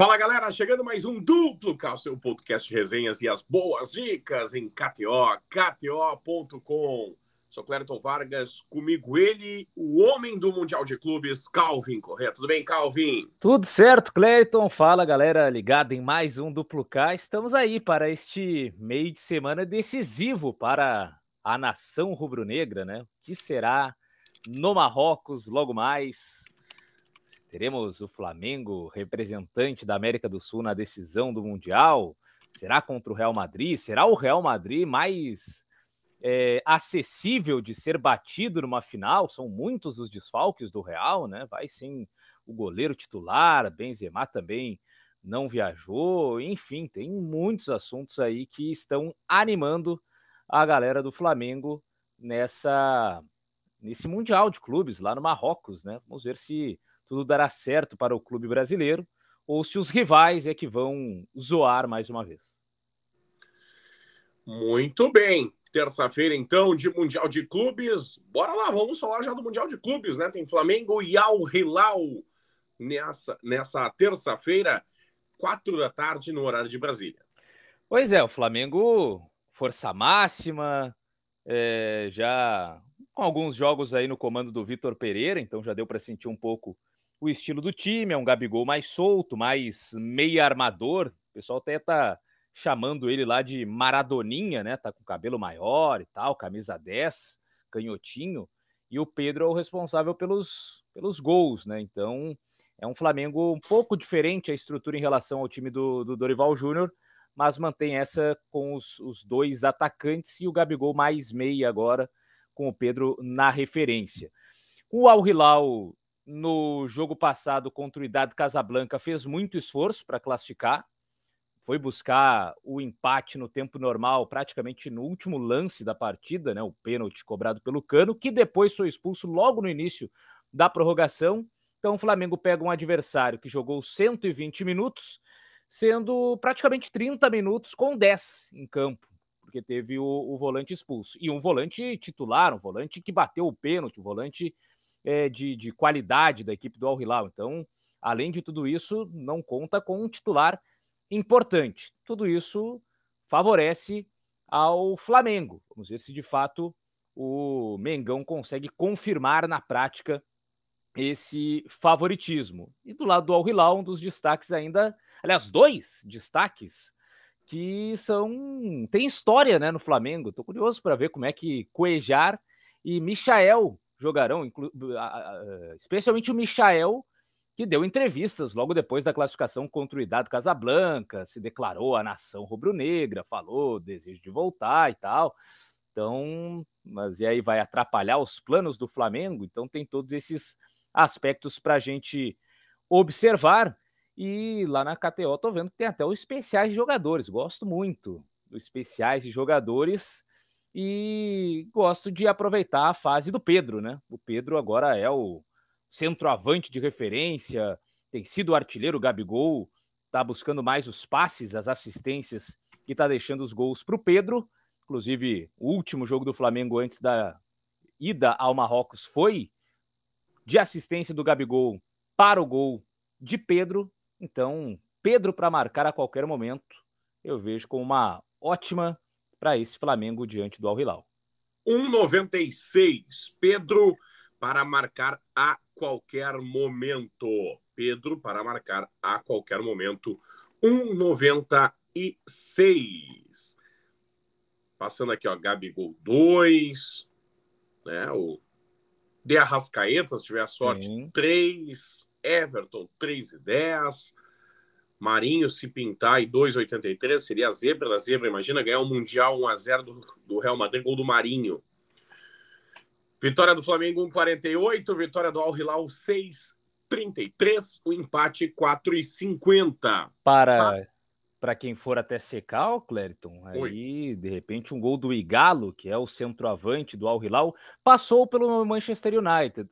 Fala galera, chegando mais um duplo K, seu podcast resenhas e as boas dicas em KTO, KTO.com. Sou Clériton Vargas, comigo ele, o homem do Mundial de Clubes, Calvin Correto. Tudo bem, Calvin? Tudo certo, Clériton. Fala galera, ligada em mais um duplo K. Estamos aí para este meio de semana decisivo para a nação rubro-negra, né? O que será no Marrocos logo mais? Teremos o Flamengo representante da América do Sul na decisão do Mundial? Será contra o Real Madrid? Será o Real Madrid mais é, acessível de ser batido numa final? São muitos os desfalques do Real, né? Vai sim o goleiro titular, Benzema também não viajou, enfim, tem muitos assuntos aí que estão animando a galera do Flamengo nessa nesse mundial de clubes lá no Marrocos, né? Vamos ver se tudo dará certo para o clube brasileiro ou se os rivais é que vão zoar mais uma vez. Muito bem. Terça-feira, então, de Mundial de Clubes. Bora lá, vamos falar já do Mundial de Clubes, né? Tem Flamengo e Al Hilal nessa, nessa terça-feira, quatro da tarde, no horário de Brasília. Pois é, o Flamengo, força máxima, é, já com alguns jogos aí no comando do Vitor Pereira, então já deu para sentir um pouco o estilo do time, é um Gabigol mais solto, mais meia armador. O pessoal até tá chamando ele lá de Maradoninha, né? Tá com cabelo maior e tal, camisa 10, canhotinho. E o Pedro é o responsável pelos, pelos gols, né? Então é um Flamengo um pouco diferente a estrutura em relação ao time do, do Dorival Júnior, mas mantém essa com os, os dois atacantes e o Gabigol mais meia agora, com o Pedro na referência. O Al Hilal no jogo passado contra o Idade Casablanca fez muito esforço para classificar, foi buscar o empate no tempo normal, praticamente no último lance da partida, né, o pênalti cobrado pelo Cano, que depois foi expulso logo no início da prorrogação. Então o Flamengo pega um adversário que jogou 120 minutos, sendo praticamente 30 minutos com 10 em campo, porque teve o, o volante expulso. E um volante titular, um volante que bateu o pênalti, um volante é, de, de qualidade da equipe do Al Hilal. Então, além de tudo isso, não conta com um titular importante. Tudo isso favorece ao Flamengo. Vamos ver se de fato o Mengão consegue confirmar na prática esse favoritismo. E do lado do Al Hilal, um dos destaques ainda, aliás, dois destaques que são tem história, né, no Flamengo. Estou curioso para ver como é que Cuejar e Michael jogarão, especialmente o Michael, que deu entrevistas logo depois da classificação contra o Idade Casablanca, se declarou a nação rubro-negra, falou desejo de voltar e tal. Então, mas e aí vai atrapalhar os planos do Flamengo? Então tem todos esses aspectos para a gente observar. E lá na KTO tô vendo que tem até os especiais de jogadores. Gosto muito dos especiais de jogadores e gosto de aproveitar a fase do Pedro, né? O Pedro agora é o centroavante de referência, tem sido o artilheiro o Gabigol, tá buscando mais os passes, as assistências e tá deixando os gols para o Pedro. Inclusive, o último jogo do Flamengo antes da ida ao Marrocos foi de assistência do Gabigol para o gol de Pedro. Então, Pedro para marcar a qualquer momento, eu vejo como uma ótima para esse Flamengo diante do Al Hilal. 1,96. Pedro para marcar a qualquer momento. Pedro para marcar a qualquer momento. 1,96. Passando aqui, ó, Gabigol 2, né? O De Arrascaeta, se tiver sorte, Sim. 3, Everton 3 e 10. Marinho se pintar e 2,83 seria a zebra da zebra. Imagina ganhar o um Mundial 1x0 do, do Real Madrid, gol do Marinho. Vitória do Flamengo 1,48, vitória do Al Hilal 6,33, o empate 4,50. Para para quem for até secar, o Clériton, aí de repente um gol do Igalo, que é o centroavante do Al Hilal, passou pelo Manchester United.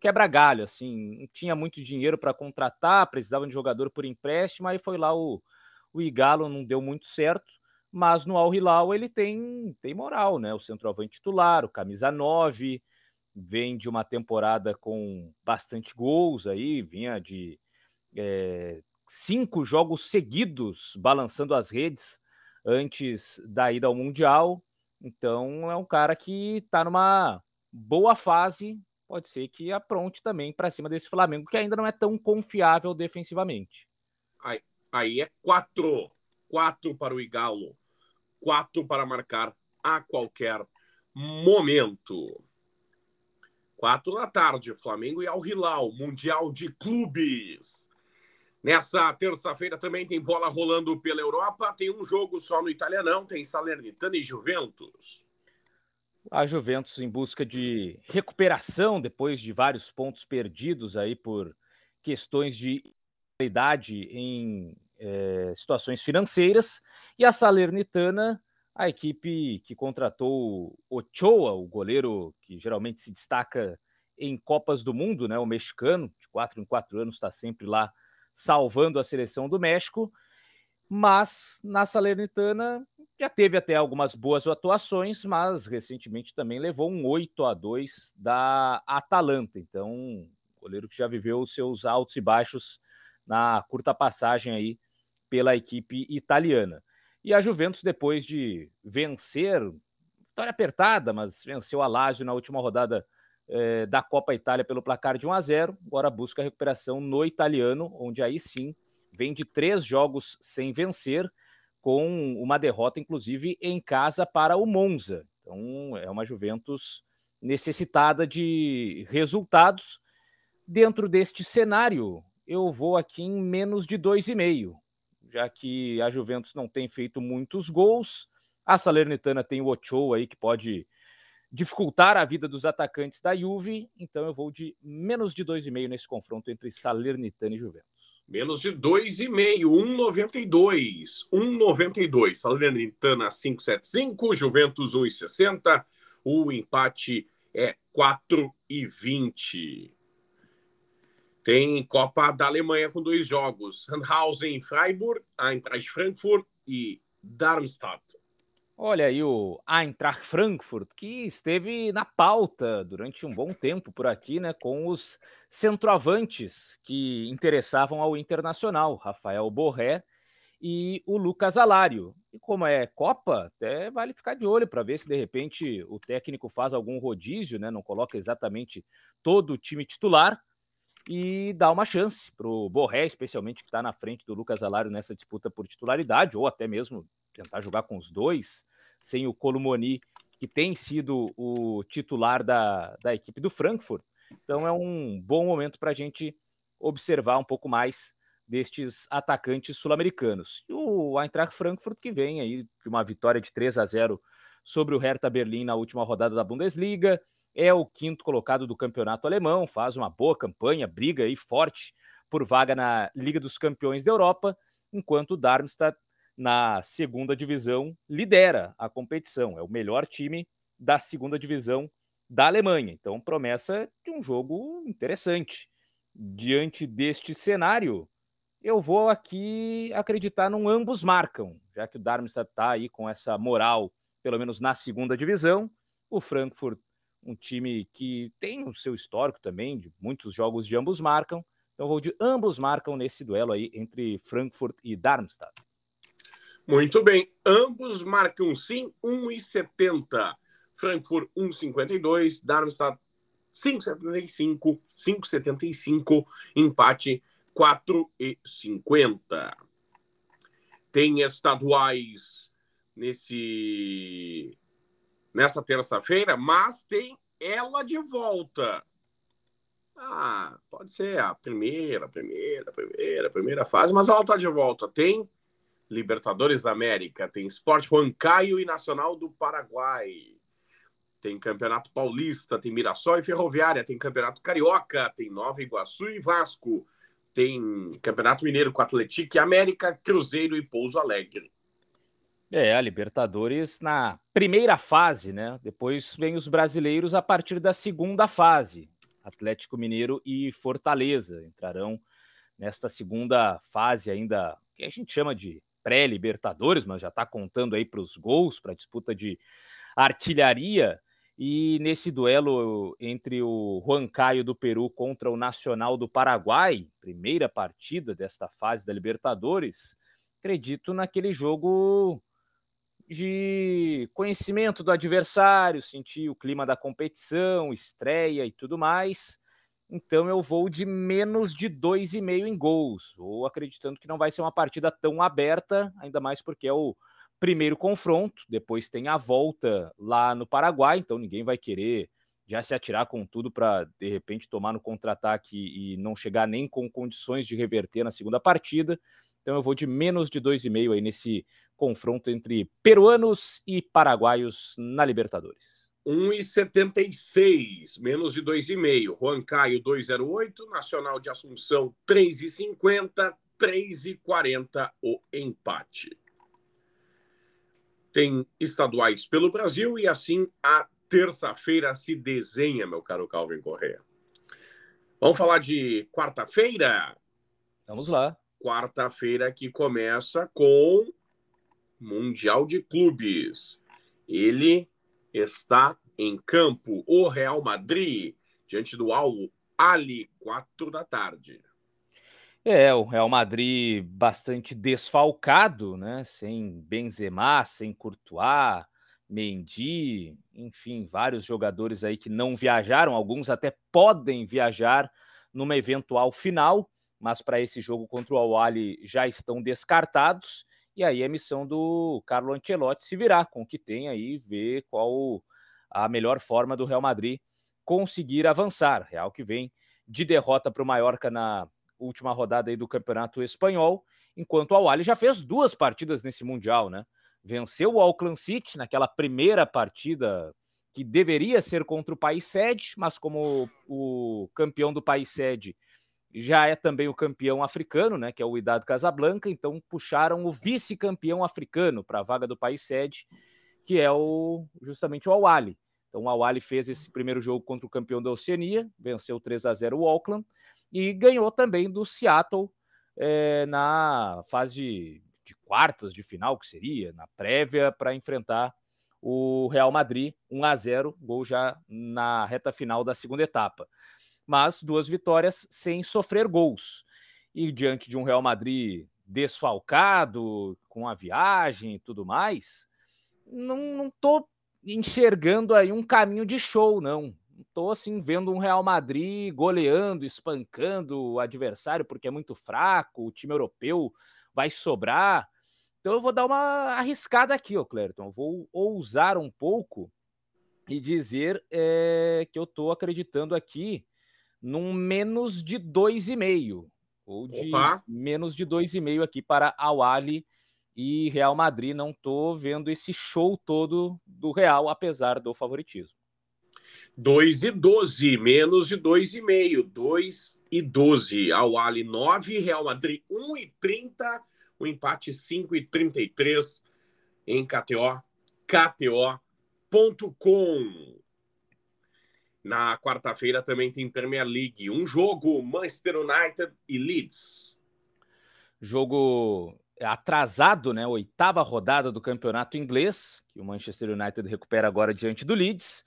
Quebra galho, assim, não tinha muito dinheiro para contratar, precisava de jogador por empréstimo, aí foi lá o, o Igalo, não deu muito certo, mas no Al Hilal ele tem, tem moral, né? O centroavante titular, o camisa 9, vem de uma temporada com bastante gols aí, vinha de é, cinco jogos seguidos balançando as redes antes da ida ao Mundial. Então é um cara que está numa boa fase. Pode ser que apronte também para cima desse Flamengo, que ainda não é tão confiável defensivamente. Aí, aí é quatro. Quatro para o Igalo. Quatro para marcar a qualquer momento. Quatro da tarde, Flamengo e Al Hilal, Mundial de Clubes. Nessa terça-feira também tem bola rolando pela Europa. Tem um jogo só no Italianão, tem Salernitana e Juventus. A Juventus em busca de recuperação depois de vários pontos perdidos aí por questões de idade em é, situações financeiras. E a Salernitana, a equipe que contratou Ochoa, o goleiro que geralmente se destaca em Copas do Mundo, né? O mexicano, de quatro em quatro anos, está sempre lá salvando a seleção do México, mas na Salernitana já teve até algumas boas atuações, mas recentemente também levou um 8 a 2 da Atalanta. Então, goleiro que já viveu os seus altos e baixos na curta passagem aí pela equipe italiana. E a Juventus, depois de vencer, vitória apertada, mas venceu a Lazio na última rodada é, da Copa Itália pelo placar de 1 a 0. Agora busca a recuperação no italiano, onde aí sim vem de três jogos sem vencer, com uma derrota, inclusive, em casa para o Monza. Então é uma Juventus necessitada de resultados. Dentro deste cenário, eu vou aqui em menos de 2,5, já que a Juventus não tem feito muitos gols. A Salernitana tem o Ochoa aí que pode dificultar a vida dos atacantes da Juve, então eu vou de menos de 2,5 nesse confronto entre Salernitana e Juventus. Menos de 2,5, 1,92. 1,92. Salernitana 5,75, Juventus 1,60. O empate é 4,20. Tem Copa da Alemanha com dois jogos: Sandhausen Freiburg, Eintracht Frankfurt e Darmstadt. Olha aí o Eintracht Frankfurt, que esteve na pauta durante um bom tempo por aqui, né, com os centroavantes que interessavam ao Internacional, Rafael Borré e o Lucas Alário. E como é Copa, até vale ficar de olho para ver se de repente o técnico faz algum rodízio, né, não coloca exatamente todo o time titular e dá uma chance para o Borré, especialmente que está na frente do Lucas Alário nessa disputa por titularidade, ou até mesmo tentar jogar com os dois, sem o Colomoni, que tem sido o titular da, da equipe do Frankfurt. Então é um bom momento para a gente observar um pouco mais destes atacantes sul-americanos. E o Eintracht Frankfurt que vem aí de uma vitória de 3 a 0 sobre o Hertha Berlim na última rodada da Bundesliga, é o quinto colocado do campeonato alemão, faz uma boa campanha, briga aí forte por vaga na Liga dos Campeões da Europa, enquanto o Darmstadt na segunda divisão lidera a competição, é o melhor time da segunda divisão da Alemanha. Então, promessa de um jogo interessante. Diante deste cenário, eu vou aqui acreditar num ambos marcam, já que o Darmstadt está aí com essa moral, pelo menos na segunda divisão. O Frankfurt, um time que tem o seu histórico também, de muitos jogos de ambos marcam. Então, vou de ambos marcam nesse duelo aí entre Frankfurt e Darmstadt. Muito bem, ambos marcam sim 1,70. Frankfurt 1,52, Darmstadt 5,75, 5,75, empate 4,50. Tem estaduais nesse nessa terça-feira, mas tem ela de volta. Ah, pode ser a primeira, primeira, primeira, primeira fase, mas ela está de volta. Tem Libertadores da América, tem Esporte Huancaio e Nacional do Paraguai. Tem Campeonato Paulista, tem Mirassol e Ferroviária, tem Campeonato Carioca, tem Nova Iguaçu e Vasco, tem Campeonato Mineiro com Atlético e América, Cruzeiro e Pouso Alegre. É, a Libertadores na primeira fase, né? Depois vem os brasileiros a partir da segunda fase. Atlético Mineiro e Fortaleza entrarão nesta segunda fase ainda, que a gente chama de pré-Libertadores, mas já está contando aí para os gols, para a disputa de artilharia. E nesse duelo entre o Juan Caio do Peru contra o Nacional do Paraguai, primeira partida desta fase da Libertadores, acredito naquele jogo de conhecimento do adversário, sentir o clima da competição, estreia e tudo mais. Então eu vou de menos de 2,5 em gols, ou acreditando que não vai ser uma partida tão aberta, ainda mais porque é o primeiro confronto, depois tem a volta lá no Paraguai, então ninguém vai querer já se atirar com tudo para de repente tomar no contra-ataque e não chegar nem com condições de reverter na segunda partida. Então eu vou de menos de 2,5 aí nesse confronto entre peruanos e paraguaios na Libertadores. 1,76, menos de 2,5. Juan Caio 2,08, Nacional de Assunção 3,50, 3,40 o empate. Tem estaduais pelo Brasil e assim a terça-feira se desenha, meu caro Calvin Correa. Vamos falar de quarta-feira? Vamos lá. Quarta-feira que começa com Mundial de Clubes. Ele está em campo, o Real Madrid, diante do Al Ali, quatro da tarde. É, o Real Madrid bastante desfalcado, né? Sem Benzema, sem Courtois, Mendy, enfim, vários jogadores aí que não viajaram, alguns até podem viajar numa eventual final, mas para esse jogo contra o Al já estão descartados. E aí a missão do Carlo Ancelotti se virar com o que tem aí, ver qual a melhor forma do Real Madrid conseguir avançar. Real que vem de derrota para o Mallorca na última rodada aí do Campeonato Espanhol, enquanto o Al já fez duas partidas nesse Mundial, né? Venceu o Auckland City naquela primeira partida que deveria ser contra o país sede, mas como o campeão do país sede já é também o campeão africano, né, que é o Idade Casablanca, então puxaram o vice-campeão africano para a vaga do país sede, que é o justamente o Awali. Então o Awali fez esse primeiro jogo contra o campeão da Oceania, venceu 3 a 0 o Auckland e ganhou também do Seattle é, na fase de, de quartas de final, que seria, na prévia para enfrentar o Real Madrid, 1 a 0, gol já na reta final da segunda etapa mas duas vitórias sem sofrer gols. E diante de um Real Madrid desfalcado, com a viagem e tudo mais, não, estou enxergando aí um caminho de show, não. Estou assim vendo um Real Madrid goleando, espancando o adversário porque é muito fraco, o time europeu vai sobrar. Então eu vou dar uma arriscada aqui, ó, Clériton. Eu vou ousar um pouco e dizer é, que eu estou acreditando aqui num menos de 2,5. Ou de Opa. menos de 2,5 aqui para Awali e Real Madrid. Não estou vendo esse show todo do Real, apesar do favoritismo. 2 e 12, menos de 2,5. 2 e 12. Awali 9, Real Madrid 1 e 30. O empate 5 e 33 em KTO. KTO.com. Na quarta-feira também tem Premier League. Um jogo, Manchester United e Leeds. Jogo atrasado, né? Oitava rodada do campeonato inglês, que o Manchester United recupera agora diante do Leeds.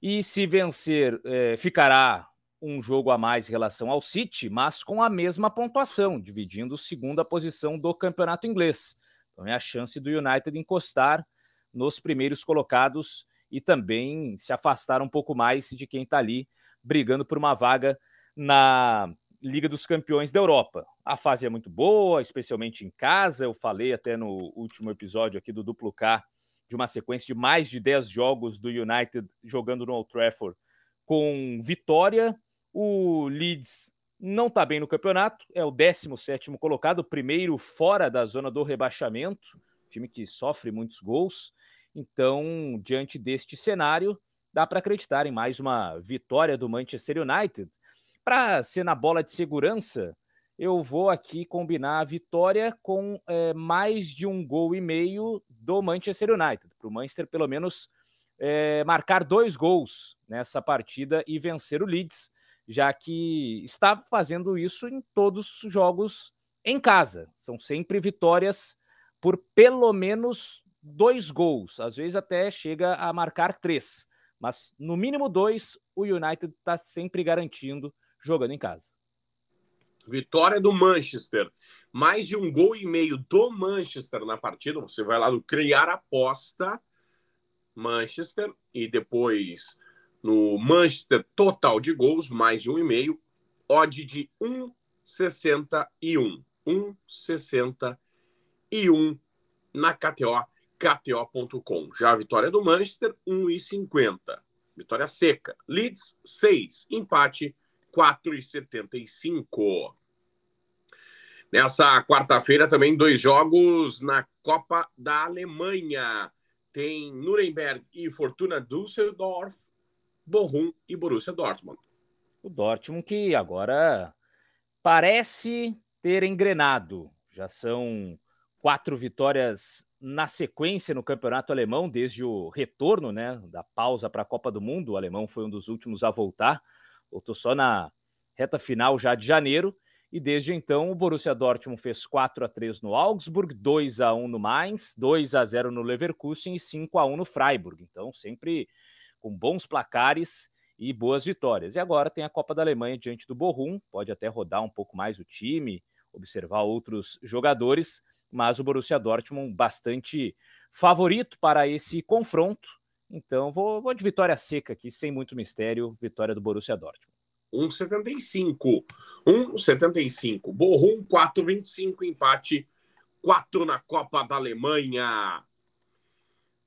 E se vencer, é, ficará um jogo a mais em relação ao City, mas com a mesma pontuação, dividindo segunda posição do campeonato inglês. Então é a chance do United encostar nos primeiros colocados e também se afastar um pouco mais de quem está ali brigando por uma vaga na Liga dos Campeões da Europa. A fase é muito boa, especialmente em casa. Eu falei até no último episódio aqui do Duplo K de uma sequência de mais de 10 jogos do United jogando no Old Trafford com vitória. O Leeds não está bem no campeonato, é o 17 colocado, primeiro fora da zona do rebaixamento, time que sofre muitos gols. Então, diante deste cenário, dá para acreditar em mais uma vitória do Manchester United. Para ser na bola de segurança, eu vou aqui combinar a vitória com é, mais de um gol e meio do Manchester United, para o Manchester pelo menos é, marcar dois gols nessa partida e vencer o Leeds, já que está fazendo isso em todos os jogos em casa. São sempre vitórias por pelo menos dois gols, às vezes até chega a marcar três, Mas no mínimo dois, o United está sempre garantindo jogando em casa. Vitória do Manchester. Mais de um gol e meio do Manchester na partida. Você vai lá no Criar Aposta Manchester e depois no Manchester total de gols, mais de um e meio. Odd de 1,61. 1,61 na KTO, KTO.com. Já a vitória do Manchester, 1,50. Vitória seca. Leeds, 6. Empate, 4,75. Nessa quarta-feira também dois jogos na Copa da Alemanha. Tem Nuremberg e Fortuna Düsseldorf, Bochum e Borussia Dortmund. O Dortmund que agora parece ter engrenado. Já são quatro vitórias na sequência no campeonato alemão desde o retorno, né, da pausa para a Copa do Mundo. O alemão foi um dos últimos a voltar. Voltou só na reta final já de janeiro. E desde então o Borussia Dortmund fez 4 a 3 no Augsburg, 2 a 1 no Mainz, 2 a 0 no Leverkusen e 5 a 1 no Freiburg. Então sempre com bons placares e boas vitórias. E agora tem a Copa da Alemanha diante do Bochum, pode até rodar um pouco mais o time, observar outros jogadores, mas o Borussia Dortmund bastante favorito para esse confronto. Então vou, vou de vitória seca aqui, sem muito mistério, vitória do Borussia Dortmund. 1,75. 1,75. Borrom 4,25. Empate 4 na Copa da Alemanha.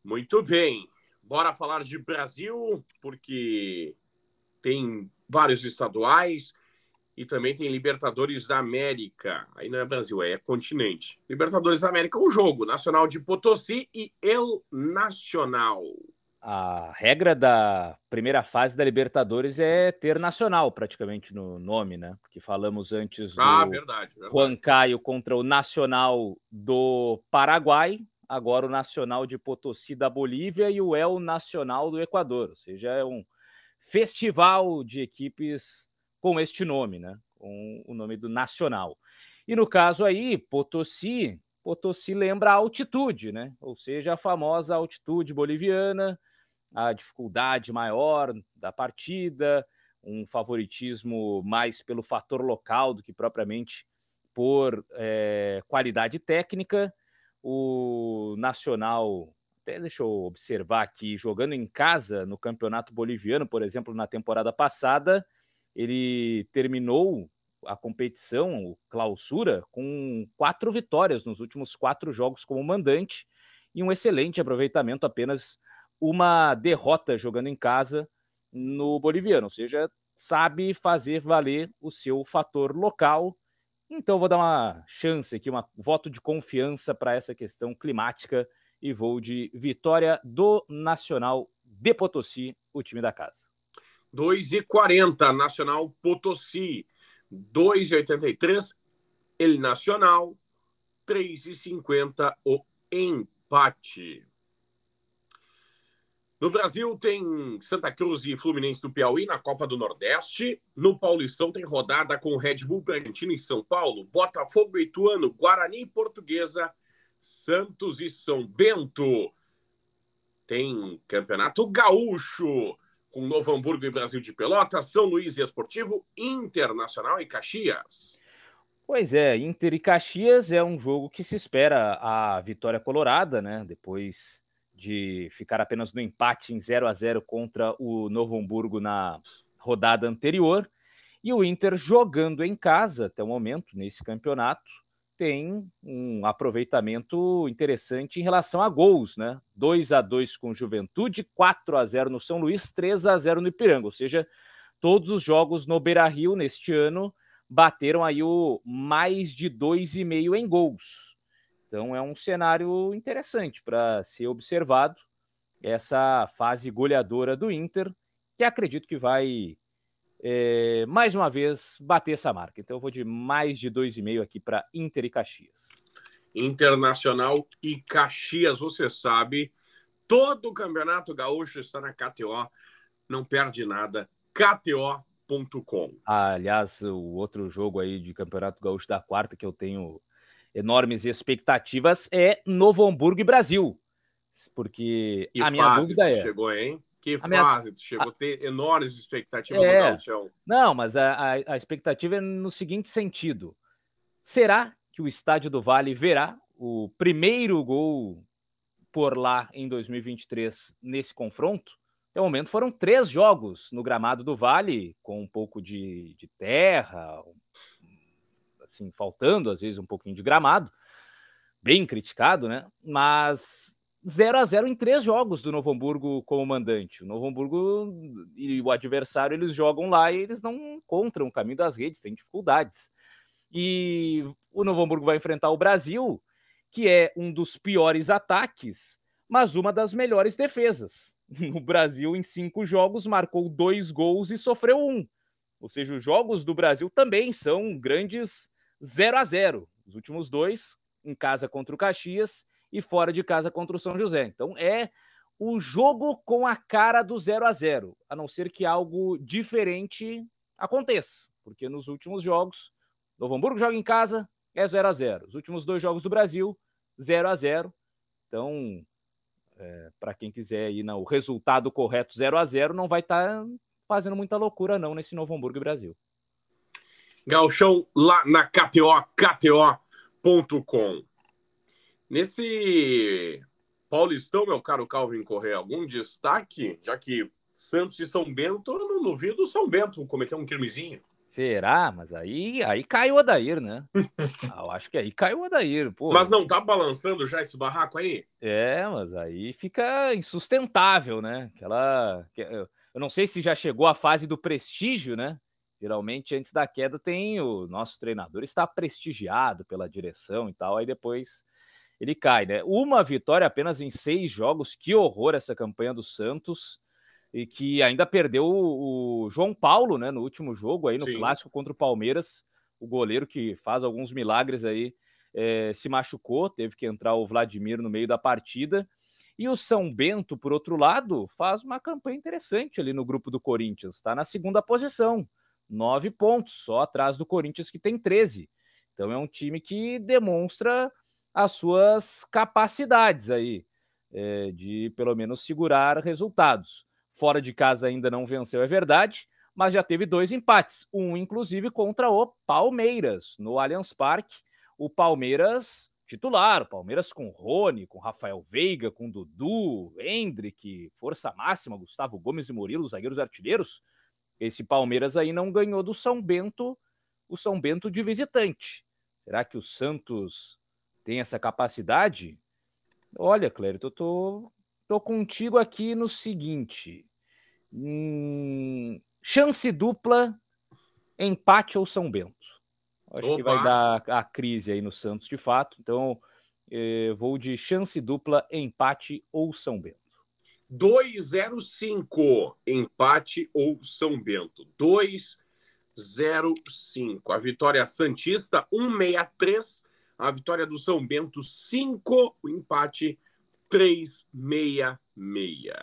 Muito bem. Bora falar de Brasil, porque tem vários estaduais e também tem Libertadores da América. Aí não é Brasil, é continente. Libertadores da América, um jogo. Nacional de Potosí e El Nacional a regra da primeira fase da Libertadores é ter nacional praticamente no nome, né? Porque falamos antes do ah, verdade, verdade. Juan Caio contra o Nacional do Paraguai, agora o Nacional de Potosí da Bolívia e o El Nacional do Equador. Ou seja, é um festival de equipes com este nome, né? Com o nome do Nacional. E no caso aí, Potosí, Potosí lembra a altitude, né? Ou seja, a famosa altitude boliviana a dificuldade maior da partida, um favoritismo mais pelo fator local do que propriamente por é, qualidade técnica. O Nacional, até deixa eu observar aqui, jogando em casa no Campeonato Boliviano, por exemplo, na temporada passada, ele terminou a competição, o clausura, com quatro vitórias nos últimos quatro jogos como mandante e um excelente aproveitamento apenas uma derrota jogando em casa no boliviano, ou seja, sabe fazer valer o seu fator local. Então vou dar uma chance aqui, um voto de confiança para essa questão climática e vou de vitória do Nacional de Potosí, o time da casa. 2,40 Nacional Potosí, 2,83 El Nacional, 3,50 o empate. No Brasil tem Santa Cruz e Fluminense do Piauí na Copa do Nordeste. No Paulistão tem rodada com Red Bull Bragantino em São Paulo, Botafogo e Ituano, Guarani e Portuguesa, Santos e São Bento. Tem Campeonato Gaúcho com Novo Hamburgo e Brasil de Pelotas, São Luís e Esportivo, Internacional e Caxias. Pois é, Inter e Caxias é um jogo que se espera a vitória colorada, né? Depois de ficar apenas no empate em 0 a 0 contra o Novo Hamburgo na rodada anterior. E o Inter jogando em casa até o momento nesse campeonato tem um aproveitamento interessante em relação a gols, né? 2 a 2 com Juventude, 4 a 0 no São Luís, 3 a 0 no Ipiranga, ou seja, todos os jogos no Beira-Rio neste ano bateram aí o mais de 2,5 em gols. Então é um cenário interessante para ser observado essa fase goleadora do Inter, que acredito que vai é, mais uma vez bater essa marca. Então eu vou de mais de 2,5 aqui para Inter e Caxias. Internacional e Caxias, você sabe, todo o Campeonato Gaúcho está na KTO, não perde nada. KTO.com. aliás, o outro jogo aí de Campeonato Gaúcho da quarta que eu tenho enormes expectativas é Novo Hamburgo e Brasil. Porque e a minha dúvida é. Chegou, hein? Que a fase, minha... tu chegou a ter enormes expectativas é... no Gauchão. Não, mas a, a, a expectativa é no seguinte sentido. Será que o Estádio do Vale verá o primeiro gol por lá em 2023 nesse confronto? Até o momento foram três jogos no gramado do Vale, com um pouco de, de terra, assim, faltando às vezes um pouquinho de gramado, bem criticado, né? Mas 0 a 0 em três jogos do Novo Hamburgo como mandante. O Novo Hamburgo e o adversário eles jogam lá e eles não encontram o caminho das redes, têm dificuldades. E o Novo Hamburgo vai enfrentar o Brasil, que é um dos piores ataques, mas uma das melhores defesas. O Brasil, em cinco jogos, marcou dois gols e sofreu um. Ou seja, os jogos do Brasil também são grandes 0 a 0 Os últimos dois, em casa contra o Caxias e fora de casa contra o São José. Então é o jogo com a cara do 0 a 0 a não ser que algo diferente aconteça. Porque nos últimos jogos, Novo Hamburgo joga em casa, é 0 a 0 Os últimos dois jogos do Brasil, 0 a 0 Então, é, para quem quiser ir no resultado correto 0 a 0 não vai estar tá fazendo muita loucura não nesse Novo Hamburgo Brasil. Galchão lá na KTO, KTO.com. Nesse Paulistão, meu caro Calvin Correia, algum destaque? Já que Santos e São Bento, eu não duvido o São Bento cometer um crimezinho. Será? Mas aí, aí cai o Odair, né? Ah, eu acho que aí cai o Odair. Pô. Mas não tá balançando já esse barraco aí? É, mas aí fica insustentável, né? Aquela. Eu não sei se já chegou a fase do prestígio, né? Geralmente, antes da queda, tem o nosso treinador está prestigiado pela direção e tal, aí depois ele cai, né? Uma vitória apenas em seis jogos, que horror essa campanha do Santos e que ainda perdeu o, João Paulo, né, no último jogo aí no Sim. clássico contra o Palmeiras, o goleiro que faz alguns milagres aí é, se machucou, teve que entrar o Vladimir no meio da partida. E o São Bento, por outro lado, faz uma campanha interessante ali no grupo do Corinthians, está na segunda posição, nove pontos, só atrás do Corinthians que tem 13. Então é um time que demonstra as suas capacidades aí é, de pelo menos segurar resultados. Fora de casa ainda não venceu, é verdade, mas já teve dois empates, um inclusive contra o Palmeiras, no Allianz Parque. O Palmeiras titular, o Palmeiras com Rony, com Rafael Veiga, com Dudu, Hendrick, força máxima, Gustavo Gomes e Murilo, zagueiros artilheiros. Esse Palmeiras aí não ganhou do São Bento, o São Bento de visitante. Será que o Santos tem essa capacidade? Olha, Clérito, eu tô Tô contigo aqui no seguinte: hum, chance dupla, empate ou São Bento. Acho Opa. que vai dar a crise aí no Santos de fato. Então, eh, vou de chance dupla, empate ou São Bento. 205, empate ou São Bento. 205. A vitória Santista, 163. A vitória do São Bento, 5. O empate, 366.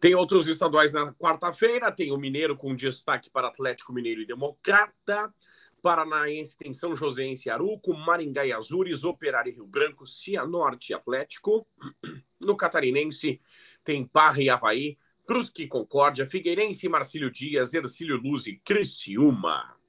Tem outros estaduais na quarta-feira. Tem o Mineiro com destaque para Atlético Mineiro e Democrata. Paranaense tem São Joséense Aruco, Maringá e Azures, Operário e Rio Branco, Cianorte e Atlético. No Catarinense tem Parra e Havaí, Brusque e Concórdia, Figueirense Marcílio Dias, Ercílio Luz e Criciúma.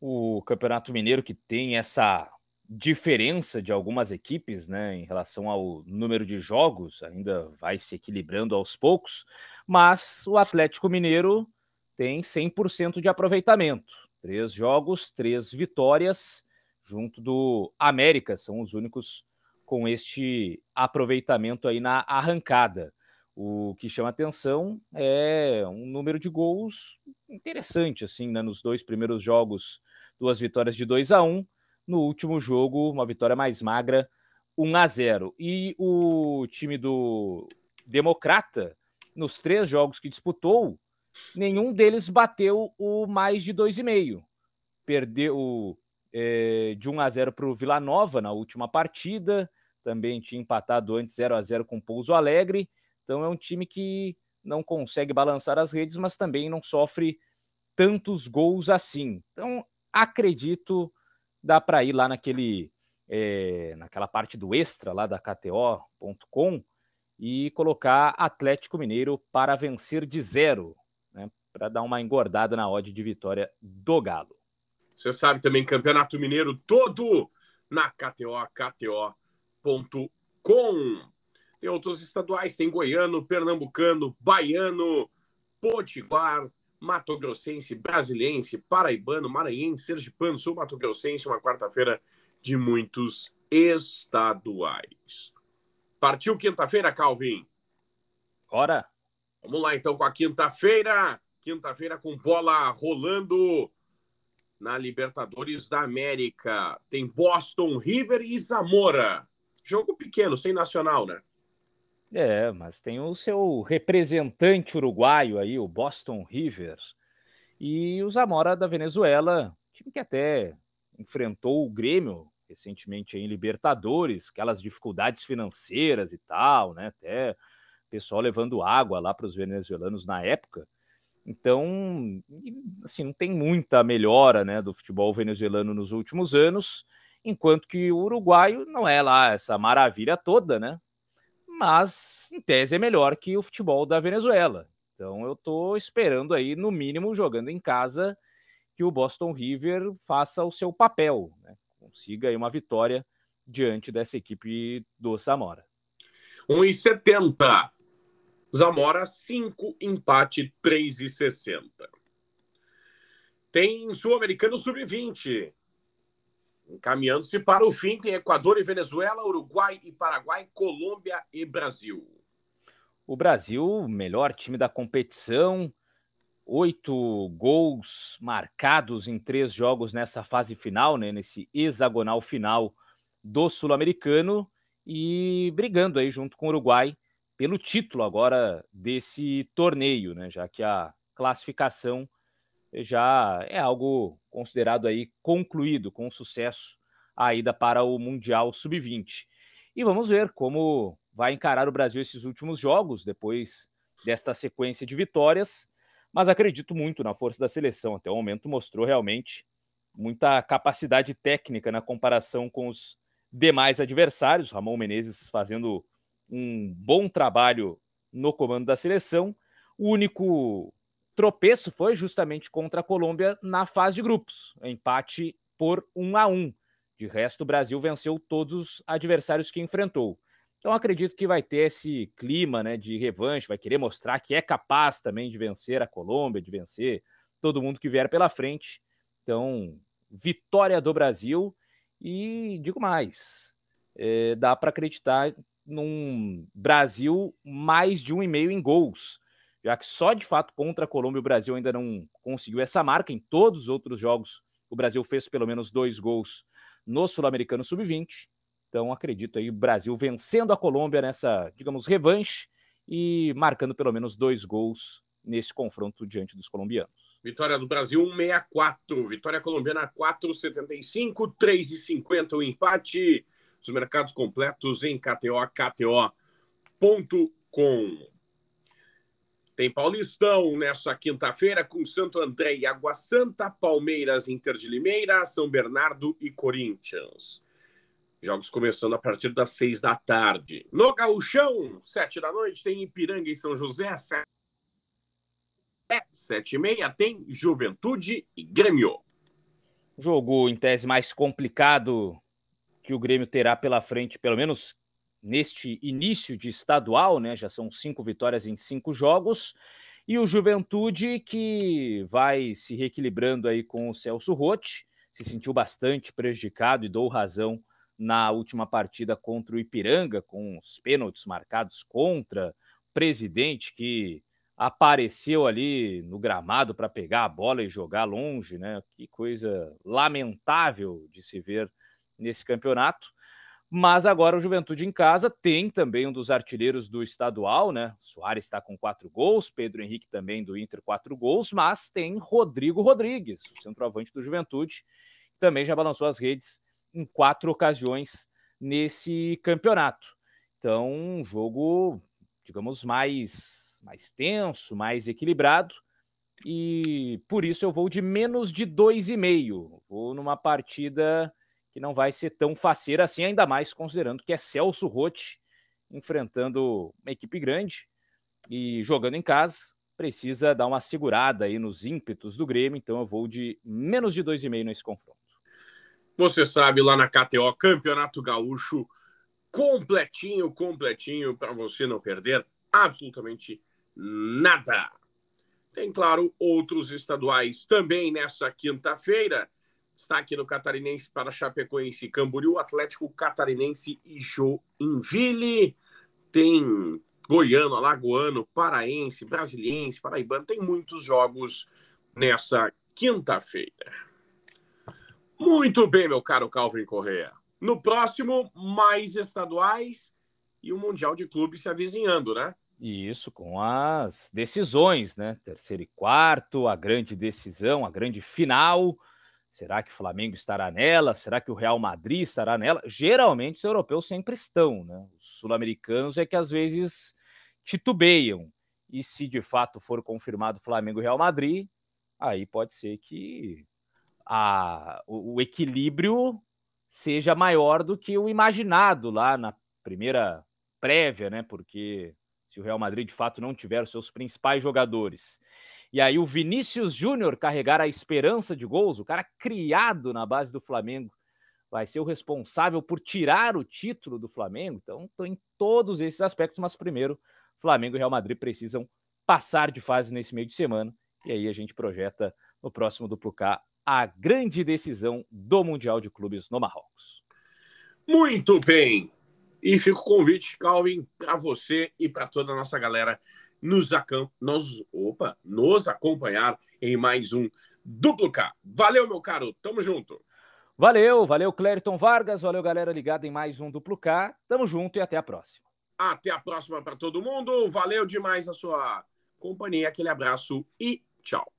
O Campeonato Mineiro que tem essa diferença de algumas equipes, né, em relação ao número de jogos, ainda vai se equilibrando aos poucos, mas o Atlético Mineiro tem 100% de aproveitamento. Três jogos, três vitórias, junto do América, são os únicos com este aproveitamento aí na arrancada. O que chama atenção é um número de gols interessante, assim, né, nos dois primeiros jogos, duas vitórias de 2 a 1 um, no último jogo, uma vitória mais magra, 1 a 0. E o time do Democrata, nos três jogos que disputou, nenhum deles bateu o mais de 2,5. Perdeu é, de 1 a 0 para o Vila Nova na última partida, também tinha empatado antes 0 a 0 com o Pouso Alegre. Então é um time que não consegue balançar as redes, mas também não sofre tantos gols assim. Então acredito dá para ir lá naquele, é, naquela parte do extra lá da KTO.com e colocar Atlético Mineiro para vencer de zero, né, para dar uma engordada na odd de vitória do Galo. Você sabe também, Campeonato Mineiro todo na KTO, KTO.com. Tem outros estaduais, tem goiano, pernambucano, baiano, potiguar, Mato Grossense, Brasiliense, Paraibano, Maranhense, Sergipano, Sul Mato Grossense, uma quarta-feira de muitos estaduais. Partiu quinta-feira, Calvin? Bora! Vamos lá então com a quinta-feira. Quinta-feira com bola rolando na Libertadores da América. Tem Boston, River e Zamora. Jogo pequeno, sem nacional, né? É, mas tem o seu representante uruguaio aí, o Boston River, e o Zamora da Venezuela, time que até enfrentou o Grêmio recentemente em Libertadores, aquelas dificuldades financeiras e tal, né? Até pessoal levando água lá para os venezuelanos na época. Então, assim, não tem muita melhora, né, do futebol venezuelano nos últimos anos, enquanto que o uruguaio não é lá essa maravilha toda, né? Mas em tese é melhor que o futebol da Venezuela. Então eu estou esperando aí, no mínimo, jogando em casa, que o Boston River faça o seu papel, né? consiga aí uma vitória diante dessa equipe do Zamora. 1,70. Zamora 5, empate 3,60. Tem Sul-Americano Sub-20. Encaminhando-se para o fim, tem Equador e Venezuela, Uruguai e Paraguai, Colômbia e Brasil. O Brasil, melhor time da competição, oito gols marcados em três jogos nessa fase final, né, nesse hexagonal final do Sul-Americano e brigando aí junto com o Uruguai pelo título agora desse torneio, né, já que a classificação já é algo considerado aí concluído com sucesso a ida para o Mundial Sub-20. E vamos ver como vai encarar o Brasil esses últimos jogos depois desta sequência de vitórias, mas acredito muito na força da seleção. Até o momento mostrou realmente muita capacidade técnica na comparação com os demais adversários. Ramon Menezes fazendo um bom trabalho no comando da seleção. O único tropeço foi justamente contra a Colômbia na fase de grupos, empate por 1 a 1. De resto, o Brasil venceu todos os adversários que enfrentou. Então acredito que vai ter esse clima, né, de revanche, vai querer mostrar que é capaz também de vencer a Colômbia, de vencer todo mundo que vier pela frente. Então, vitória do Brasil e digo mais, é, dá para acreditar num Brasil mais de um e meio em gols já que só de fato contra a Colômbia o Brasil ainda não conseguiu essa marca. Em todos os outros jogos, o Brasil fez pelo menos dois gols no Sul-Americano Sub-20. Então, acredito aí o Brasil vencendo a Colômbia nessa, digamos, revanche e marcando pelo menos dois gols nesse confronto diante dos colombianos. Vitória do Brasil 164, vitória colombiana 475, 3,50 o empate. Os mercados completos em KTO, KTO.com. Tem Paulistão nessa quinta-feira com Santo André e Água Santa, Palmeiras, Inter de Limeira, São Bernardo e Corinthians. Jogos começando a partir das seis da tarde. No Gauchão, sete da noite, tem Ipiranga e São José, sete, sete e meia, tem Juventude e Grêmio. Jogo em tese mais complicado que o Grêmio terá pela frente, pelo menos neste início de estadual, né? Já são cinco vitórias em cinco jogos. E o Juventude, que vai se reequilibrando aí com o Celso Rotti, se sentiu bastante prejudicado e dou razão na última partida contra o Ipiranga, com os pênaltis marcados contra o presidente que apareceu ali no gramado para pegar a bola e jogar longe, né? Que coisa lamentável de se ver nesse campeonato. Mas agora o Juventude em casa tem também um dos artilheiros do estadual, né? Soares está com quatro gols, Pedro Henrique também do Inter, quatro gols, mas tem Rodrigo Rodrigues, o centroavante do Juventude, que também já balançou as redes em quatro ocasiões nesse campeonato. Então, um jogo, digamos, mais, mais tenso, mais equilibrado. E por isso eu vou de menos de dois e meio. Vou numa partida que não vai ser tão faceira assim, ainda mais considerando que é Celso Rotti enfrentando uma equipe grande e jogando em casa, precisa dar uma segurada aí nos ímpetos do Grêmio, então eu vou de menos de 2,5 nesse confronto. Você sabe, lá na KTO, Campeonato Gaúcho, completinho, completinho, para você não perder absolutamente nada. Tem, claro, outros estaduais também nessa quinta-feira. Está aqui no Catarinense para Chapecoense, Camboriú, Atlético Catarinense e Joinville. Tem Goiano, Alagoano, Paraense, Brasiliense, Paraibano. Tem muitos jogos nessa quinta-feira. Muito bem, meu caro Calvin Correa. No próximo, mais estaduais e o Mundial de Clubes se avizinhando, né? Isso, com as decisões, né? Terceiro e quarto, a grande decisão, a grande final. Será que o Flamengo estará nela? Será que o Real Madrid estará nela? Geralmente os europeus sempre estão, né? Os sul-americanos é que às vezes titubeiam. E se de fato for confirmado Flamengo e Real Madrid, aí pode ser que a, o, o equilíbrio seja maior do que o imaginado lá na primeira prévia, né? Porque se o Real Madrid de fato não tiver os seus principais jogadores. E aí o Vinícius Júnior carregar a esperança de gols, o cara criado na base do Flamengo, vai ser o responsável por tirar o título do Flamengo. Então, em todos esses aspectos, mas primeiro Flamengo e Real Madrid precisam passar de fase nesse meio de semana. E aí a gente projeta no próximo duplo K a grande decisão do Mundial de Clubes no Marrocos. Muito bem. E fica o convite, Calvin, para você e para toda a nossa galera nos, nos, opa, nos acompanhar em mais um Duplo K. Valeu, meu caro. Tamo junto. Valeu, valeu, Clériton Vargas. Valeu, galera ligada em mais um Duplo K. Tamo junto e até a próxima. Até a próxima para todo mundo. Valeu demais a sua companhia. Aquele abraço e tchau.